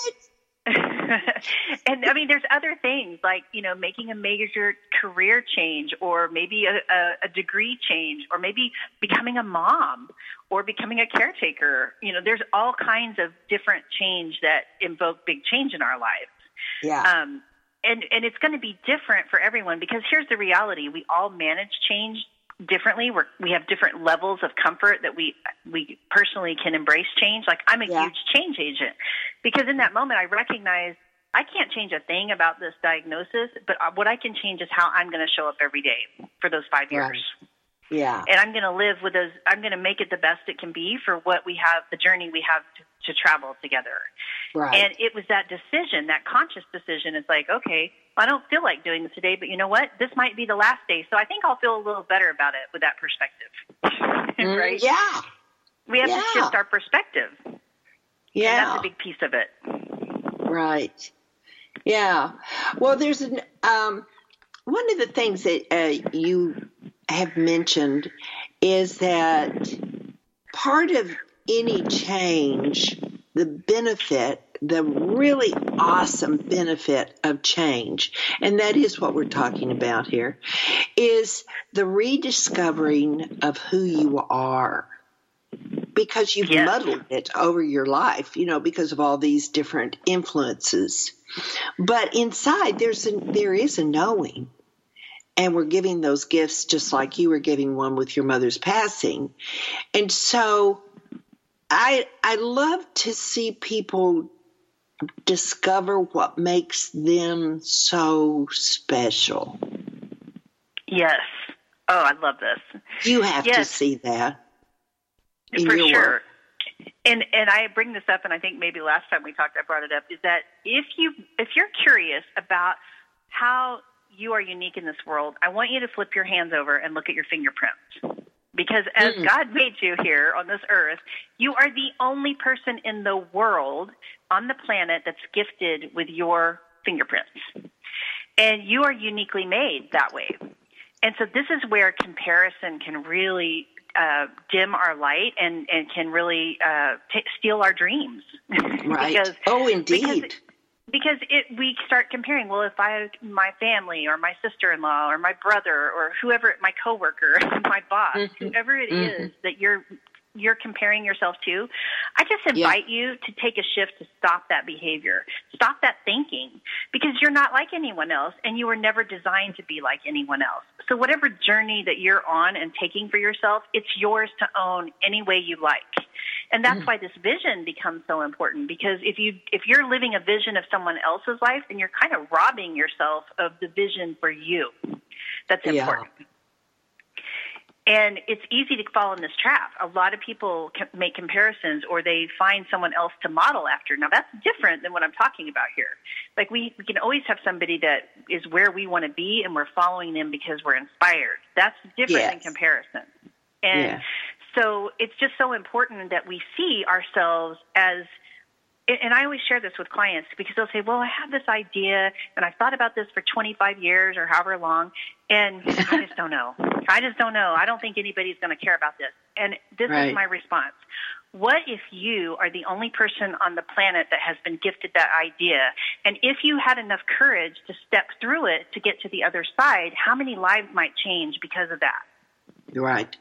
C: and I mean, there's other things like you know making a major career change, or maybe a, a, a degree change, or maybe becoming a mom, or becoming a caretaker. You know, there's all kinds of different change that invoke big change in our lives.
A: Yeah.
C: Um, and and it's going to be different for everyone because here's the reality: we all manage change differently. We're, we have different levels of comfort that we we personally can embrace change. Like I'm a yeah. huge change agent because in that moment I recognize I can't change a thing about this diagnosis, but uh, what I can change is how I'm going to show up every day for those five years.
A: Right. Yeah.
C: And I'm going to live with those. I'm going to make it the best it can be for what we have, the journey we have to, to travel together.
A: Right.
C: And it was that decision, that conscious decision. It's like, okay, I don't feel like doing this today, but you know what? This might be the last day. So I think I'll feel a little better about it with that perspective.
A: Mm,
C: right?
A: Yeah.
C: We have
A: yeah.
C: to shift our perspective.
A: Yeah.
C: And that's a big piece of it.
A: Right. Yeah. Well, there's an, um, one of the things that uh, you have mentioned is that part of any change, the benefit, the really awesome benefit of change, and that is what we're talking about here, is the rediscovering of who you are. Because you've
C: yes.
A: muddled it over your life, you know, because of all these different influences. But inside, there's a, there is a knowing and we're giving those gifts just like you were giving one with your mother's passing. And so I I love to see people discover what makes them so special.
C: Yes. Oh, I love this.
A: You have
C: yes.
A: to see that.
C: For sure. And and I bring this up and I think maybe last time we talked I brought it up is that if you if you're curious about how you are unique in this world, I want you to flip your hands over and look at your fingerprints. Because as mm God made you here on this earth, you are the only person in the world on the planet that's gifted with your fingerprints. And you are uniquely made that way. And so this is where comparison can really uh, dim our light and, and can really uh, t- steal our dreams.
A: Right.
C: because,
A: oh, indeed.
C: Because because it we start comparing well if i my family or my sister-in-law or my brother or whoever my coworker my boss mm-hmm. whoever it mm-hmm. is that you're you're comparing yourself to i just invite yeah. you to take a shift to stop that behavior stop that thinking because you're not like anyone else and you were never designed to be like anyone else so whatever journey that you're on and taking for yourself it's yours to own any way you like and that's mm. why this vision becomes so important because if you if you're living a vision of someone else's life then you're kind of robbing yourself of the vision for you that's important
A: yeah.
C: And it's easy to fall in this trap. A lot of people make comparisons or they find someone else to model after. Now that's different than what I'm talking about here. Like we, we can always have somebody that is where we want to be and we're following them because we're inspired. That's different
A: yes.
C: than comparison. And
A: yeah
C: so it's just so important that we see ourselves as and I always share this with clients because they'll say, "Well, I have this idea, and I've thought about this for 25 years or however long, and I just don't know. I just don't know. I don't think anybody's going to care about this." And this
A: right.
C: is my response: What if you are the only person on the planet that has been gifted that idea, and if you had enough courage to step through it to get to the other side, how many lives might change because of that?
A: Right.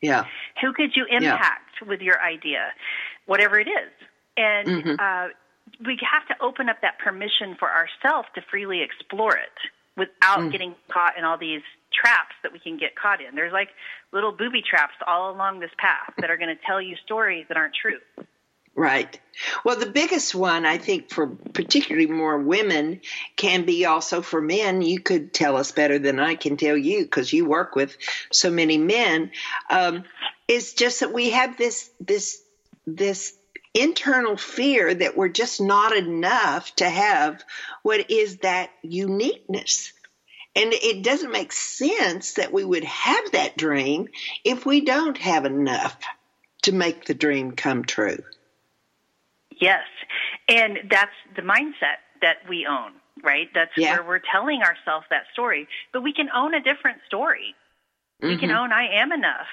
A: Yeah.
C: Who could you impact yeah. with your idea, whatever it is? And mm-hmm. uh, we have to open up that permission for ourselves to freely explore it without mm. getting caught in all these traps that we can get caught in. There's like little booby traps all along this path that are going to tell you stories that aren't true.
A: Right. Well, the biggest one, I think, for particularly more women, can be also for men. You could tell us better than I can tell you because you work with so many men. Um, is just that we have this this this internal fear that we're just not enough to have what is that uniqueness. And it doesn't make sense that we would have that dream if we don't have enough to make the dream come true.
C: Yes. And that's the mindset that we own, right? That's yeah. where we're telling ourselves that story. But we can own a different story. Mm-hmm. We can mm-hmm. own I am enough.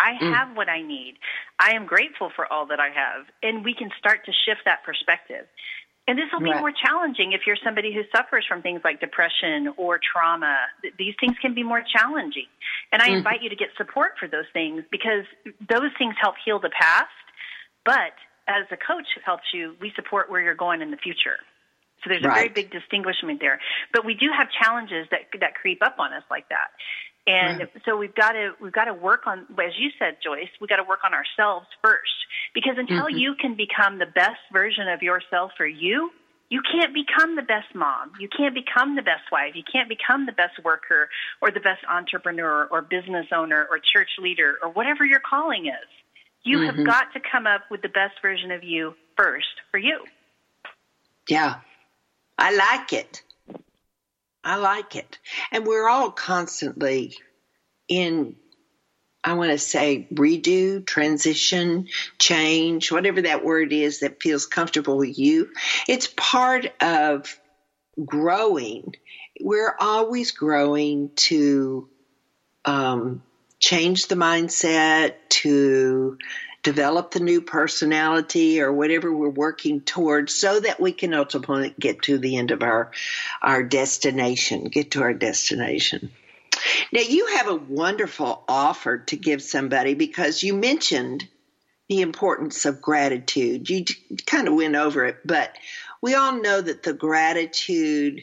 C: I mm. have what I need. I am grateful for all that I have. And we can start to shift that perspective. And this will be right. more challenging if you're somebody who suffers from things like depression or trauma. These things can be more challenging. And I mm-hmm. invite you to get support for those things because those things help heal the past. But as a coach helps you, we support where you're going in the future. So there's right. a very big distinguishment there. But we do have challenges that that creep up on us like that. And right. so we've got to we've got to work on, as you said, Joyce. We've got to work on ourselves first, because until mm-hmm. you can become the best version of yourself for you, you can't become the best mom. You can't become the best wife. You can't become the best worker or the best entrepreneur or business owner or church leader or whatever your calling is. You mm-hmm. have got to come up with the best version of you first for you.
A: Yeah, I like it. I like it. And we're all constantly in, I want to say, redo, transition, change, whatever that word is that feels comfortable with you. It's part of growing. We're always growing to um, change the mindset, to develop the new personality or whatever we're working towards so that we can ultimately get to the end of our our destination, get to our destination. Now you have a wonderful offer to give somebody because you mentioned the importance of gratitude. You kind of went over it, but we all know that the gratitude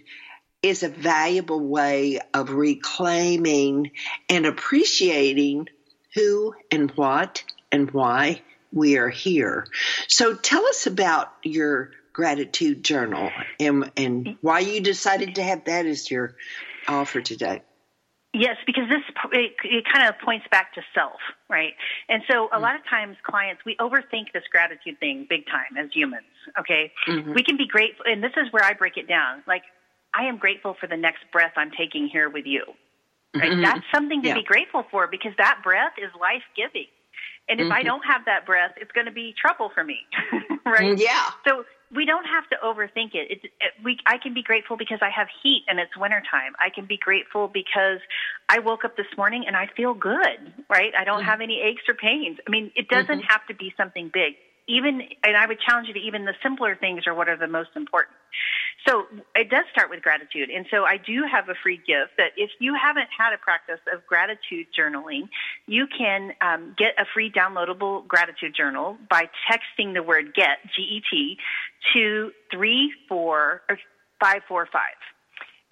A: is a valuable way of reclaiming and appreciating who and what and why we are here. So tell us about your gratitude journal and, and why you decided to have that as your offer today.
C: Yes, because this it, it, kind of points back to self, right? And so a lot of times clients we overthink this gratitude thing big time as humans. Okay, mm-hmm. we can be grateful, and this is where I break it down. Like I am grateful for the next breath I'm taking here with you. Right? Mm-hmm. That's something to yeah. be grateful for because that breath is life giving. And if mm-hmm. I don't have that breath, it's going to be trouble for me, right?
A: Mm, yeah.
C: So we don't have to overthink it. It, it. we, I can be grateful because I have heat and it's wintertime. I can be grateful because I woke up this morning and I feel good, right? I don't mm-hmm. have any aches or pains. I mean, it doesn't mm-hmm. have to be something big. Even, and I would challenge you to even the simpler things are what are the most important. So it does start with gratitude. And so I do have a free gift that if you haven't had a practice of gratitude journaling, you can um, get a free downloadable gratitude journal by texting the word get, G E T, to 34545.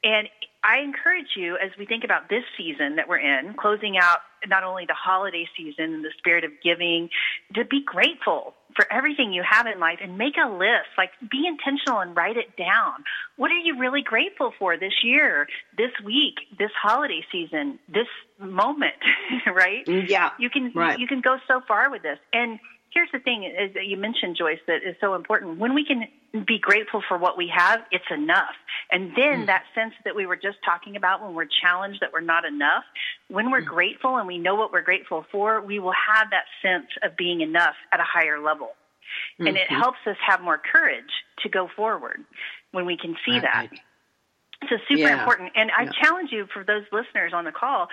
C: And I encourage you as we think about this season that we're in, closing out not only the holiday season, and the spirit of giving, to be grateful for everything you have in life and make a list. Like be intentional and write it down. What are you really grateful for this year, this week, this holiday season, this moment, right? Mm-hmm.
A: Yeah.
C: You can
A: right.
C: you can go so far with this. And here's the thing is that you mentioned Joyce that is so important. When we can be grateful for what we have, it's enough. And then mm. that sense that we were just talking about when we're challenged that we're not enough, when we're mm. grateful and we know what we're grateful for, we will have that sense of being enough at a higher level. Mm-hmm. And it mm-hmm. helps us have more courage to go forward when we can see right. that. So super yeah. important. And I yeah. challenge you for those listeners on the call,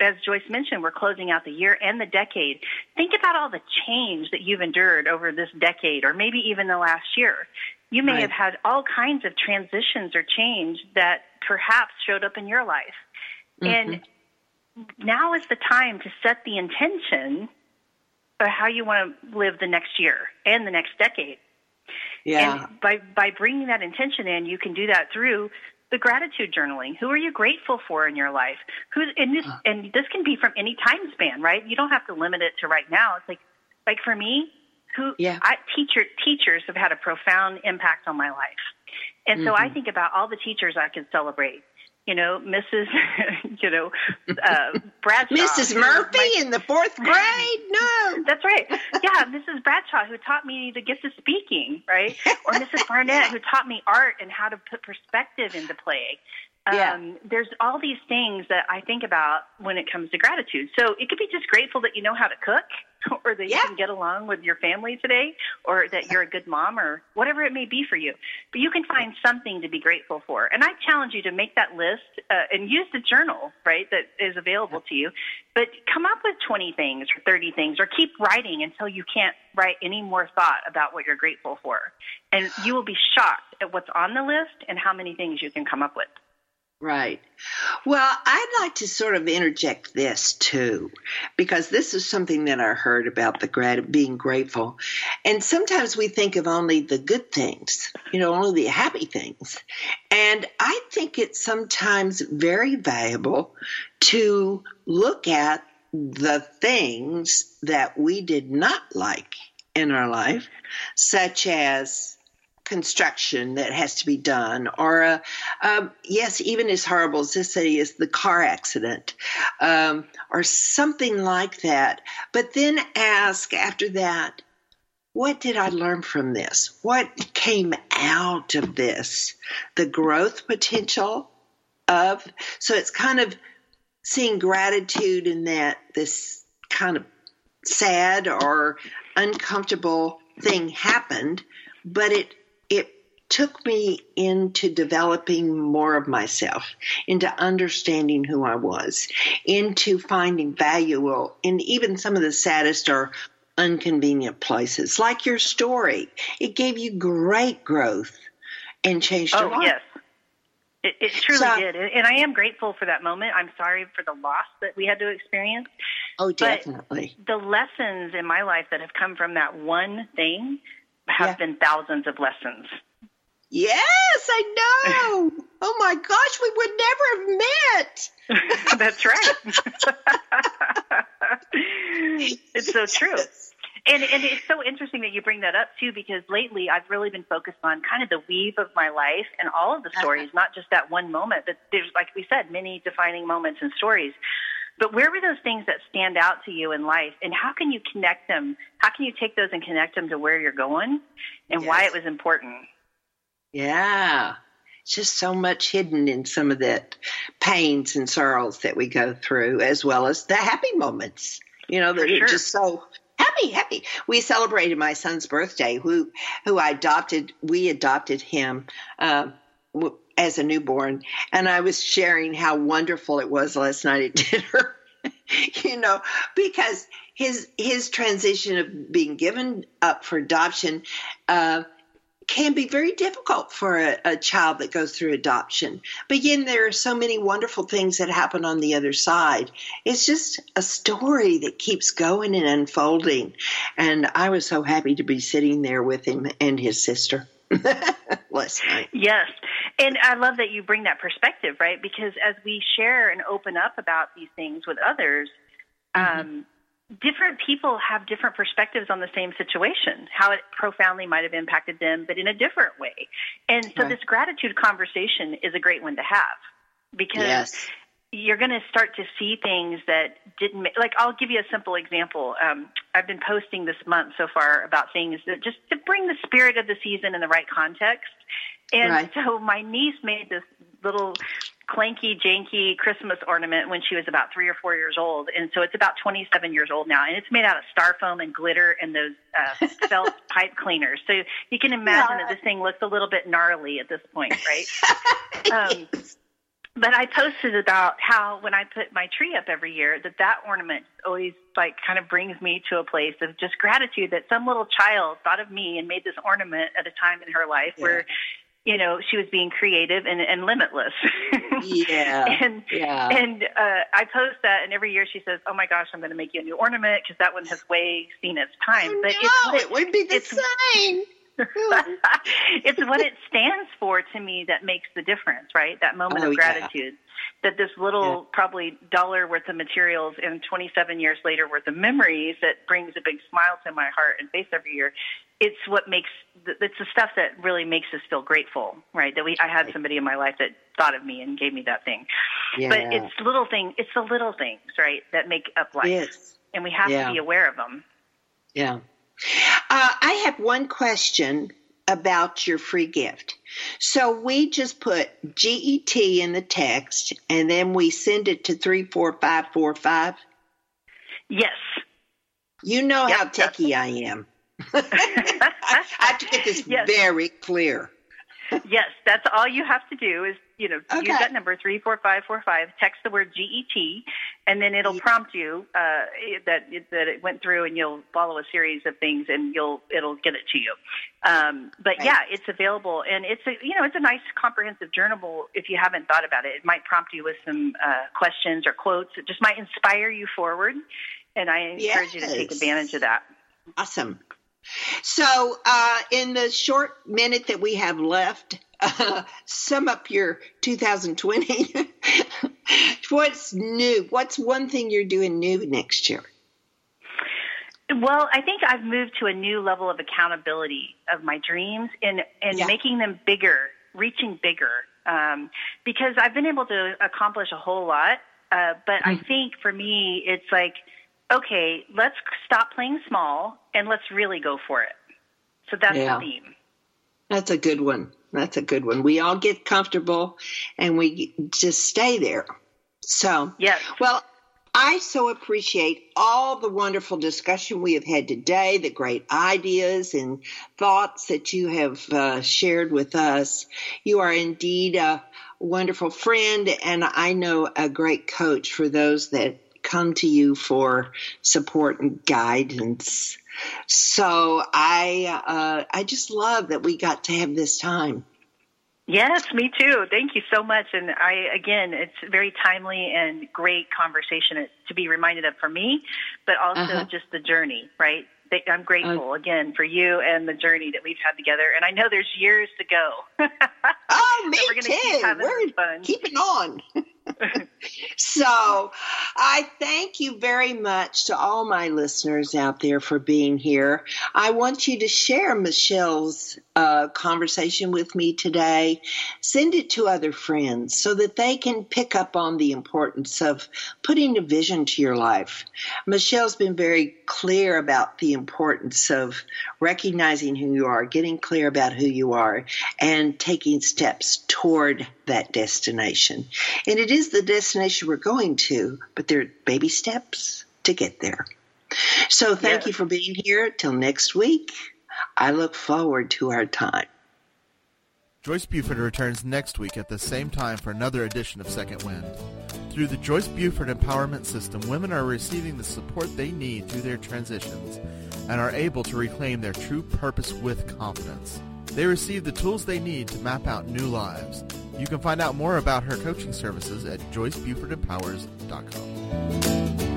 C: as Joyce mentioned, we're closing out the year and the decade. Think about all the change that you've endured over this decade or maybe even the last year. You may right. have had all kinds of transitions or change that perhaps showed up in your life. Mm-hmm. And now is the time to set the intention of how you want to live the next year and the next decade.
A: Yeah.
C: And by by bringing that intention in, you can do that through the gratitude journaling. Who are you grateful for in your life? Who's and this and this can be from any time span, right? You don't have to limit it to right now. It's like like for me, who
A: yeah.
C: I, teacher teachers have had a profound impact on my life. And so mm-hmm. I think about all the teachers I can celebrate you know, Mrs. you know, uh, Bradshaw.
A: Mrs. Murphy my, in the fourth grade? No.
C: That's right. Yeah, Mrs. Bradshaw, who taught me the gift of speaking, right? Or Mrs. Barnett, who taught me art and how to put perspective into play. yeah. Um, there's all these things that I think about when it comes to gratitude. So it could be just grateful that you know how to cook or that yeah. you can get along with your family today or that you're a good mom or whatever it may be for you. But you can find something to be grateful for. And I challenge you to make that list uh, and use the journal, right, that is available to you. But come up with 20 things or 30 things or keep writing until you can't write any more thought about what you're grateful for. And you will be shocked at what's on the list and how many things you can come up with.
A: Right. Well, I'd like to sort of interject this too, because this is something that I heard about the grat- being grateful. And sometimes we think of only the good things, you know, only the happy things. And I think it's sometimes very valuable to look at the things that we did not like in our life, such as construction that has to be done, or uh, um, yes, even as horrible as this city is the car accident, um, or something like that. But then ask after that, what did I learn from this? What came out of this? The growth potential of, so it's kind of seeing gratitude in that this kind of sad or uncomfortable thing happened, but it took me into developing more of myself, into understanding who I was, into finding value in even some of the saddest or inconvenient places, like your story. It gave you great growth and changed
C: oh,
A: your life.
C: Yes. It, it truly so, did. And I am grateful for that moment. I'm sorry for the loss that we had to experience.
A: Oh, definitely.
C: But the lessons in my life that have come from that one thing have yeah. been thousands of lessons.
A: Yes, I know. oh my gosh, we would never
C: have met. That's right. it's so true. And, and it's so interesting that you bring that up too, because lately I've really been focused on kind of the weave of my life and all of the uh-huh. stories, not just that one moment, but there's, like we said, many defining moments and stories. But where were those things that stand out to you in life, and how can you connect them? How can you take those and connect them to where you're going, and yes. why it was important?
A: Yeah, It's just so much hidden in some of the pains and sorrows that we go through, as well as the happy moments. You know, that sure. are just so happy, happy. We celebrated my son's birthday, who who I adopted. We adopted him. Uh, as a newborn, and I was sharing how wonderful it was last night at dinner. you know, because his his transition of being given up for adoption uh, can be very difficult for a, a, child that goes through adoption. But again, there are so many wonderful things that happen on the other side. It's just a story that keeps going and unfolding. And I was so happy to be sitting there with him and his sister. last night.
C: Yes. And I love that you bring that perspective, right? Because as we share and open up about these things with others, mm-hmm. um, different people have different perspectives on the same situation, how it profoundly might have impacted them, but in a different way. And so right. this gratitude conversation is a great one to have because yes. you're going to start to see things that didn't make, like I'll give you a simple example. Um, I've been posting this month so far about things that just to bring the spirit of the season in the right context. And right. so my niece made this little clanky, janky Christmas ornament when she was about three or four years old. And so it's about 27 years old now. And it's made out of styrofoam and glitter and those uh, felt pipe cleaners. So you can imagine yeah. that this thing looks a little bit gnarly at this point, right? um, but I posted about how when I put my tree up every year, that that ornament always like kind of brings me to a place of just gratitude that some little child thought of me and made this ornament at a time in her life yeah. where you know she was being creative and, and limitless
A: yeah
C: and
A: yeah.
C: and uh i post that and every year she says oh my gosh i'm going to make you a new ornament because that one has way seen its time
A: oh,
C: but
A: no, it's, it would be the same
C: it's what it stands for to me that makes the difference, right? That moment oh, of gratitude. Yeah. That this little, yeah. probably dollar worth of materials and 27 years later worth of memories that brings a big smile to my heart and face every year. It's what makes, it's the stuff that really makes us feel grateful, right? That we, I had somebody in my life that thought of me and gave me that thing. Yeah. But it's little thing, it's the little things, right, that make up life.
A: Yes.
C: And we have to be aware of them.
A: Yeah. Uh, I have one question about your free gift. So we just put GET in the text and then we send it to 34545.
C: Yes.
A: You know yep, how techie I am. I have to get this yes. very clear.
C: yes, that's all you have to do is you know okay. use that number three four five four five. Text the word GET, and then it'll prompt you uh, that that it went through, and you'll follow a series of things, and you'll it'll get it to you. Um, but right. yeah, it's available, and it's a you know it's a nice comprehensive journal. If you haven't thought about it, it might prompt you with some uh, questions or quotes. It just might inspire you forward, and I encourage yes. you to take advantage of that.
A: Awesome. So, uh, in the short minute that we have left, uh, sum up your 2020. What's new? What's one thing you're doing new next year?
C: Well, I think I've moved to a new level of accountability of my dreams and and yeah. making them bigger, reaching bigger. Um, because I've been able to accomplish a whole lot, uh, but mm-hmm. I think for me, it's like okay, let's stop playing small and let's really go for it. So that's yeah. the theme.
A: That's a good one. That's a good one. We all get comfortable and we just stay there. So,
C: yes.
A: Well, I so appreciate all the wonderful discussion we have had today, the great ideas and thoughts that you have uh, shared with us. You are indeed a wonderful friend, and I know a great coach for those that come to you for support and guidance. So I uh, I just love that we got to have this time.
C: Yes, me too. Thank you so much. And I, again, it's very timely and great conversation to be reminded of for me, but also uh-huh. just the journey, right? I'm grateful uh, again for you and the journey that we've had together. And I know there's years to go.
A: oh, me we're too. Keep we're keeping on. so I thank you very much to all my listeners out there for being here. I want you to share Michelle's uh, conversation with me today. Send it to other friends so that they can pick up on the importance of putting a vision to your life. Michelle's been very clear about the importance of recognizing who you are, getting clear about who you are, and taking steps toward that destination. And it is the destination we're going to, but there are baby steps to get there. So thank yeah. you for being here. Till next week, I look forward to our time.
B: Joyce Buford returns next week at the same time for another edition of Second Wind. Through the Joyce Buford Empowerment System, women are receiving the support they need through their transitions and are able to reclaim their true purpose with confidence. They receive the tools they need to map out new lives you can find out more about her coaching services at joycebufordempowers.com.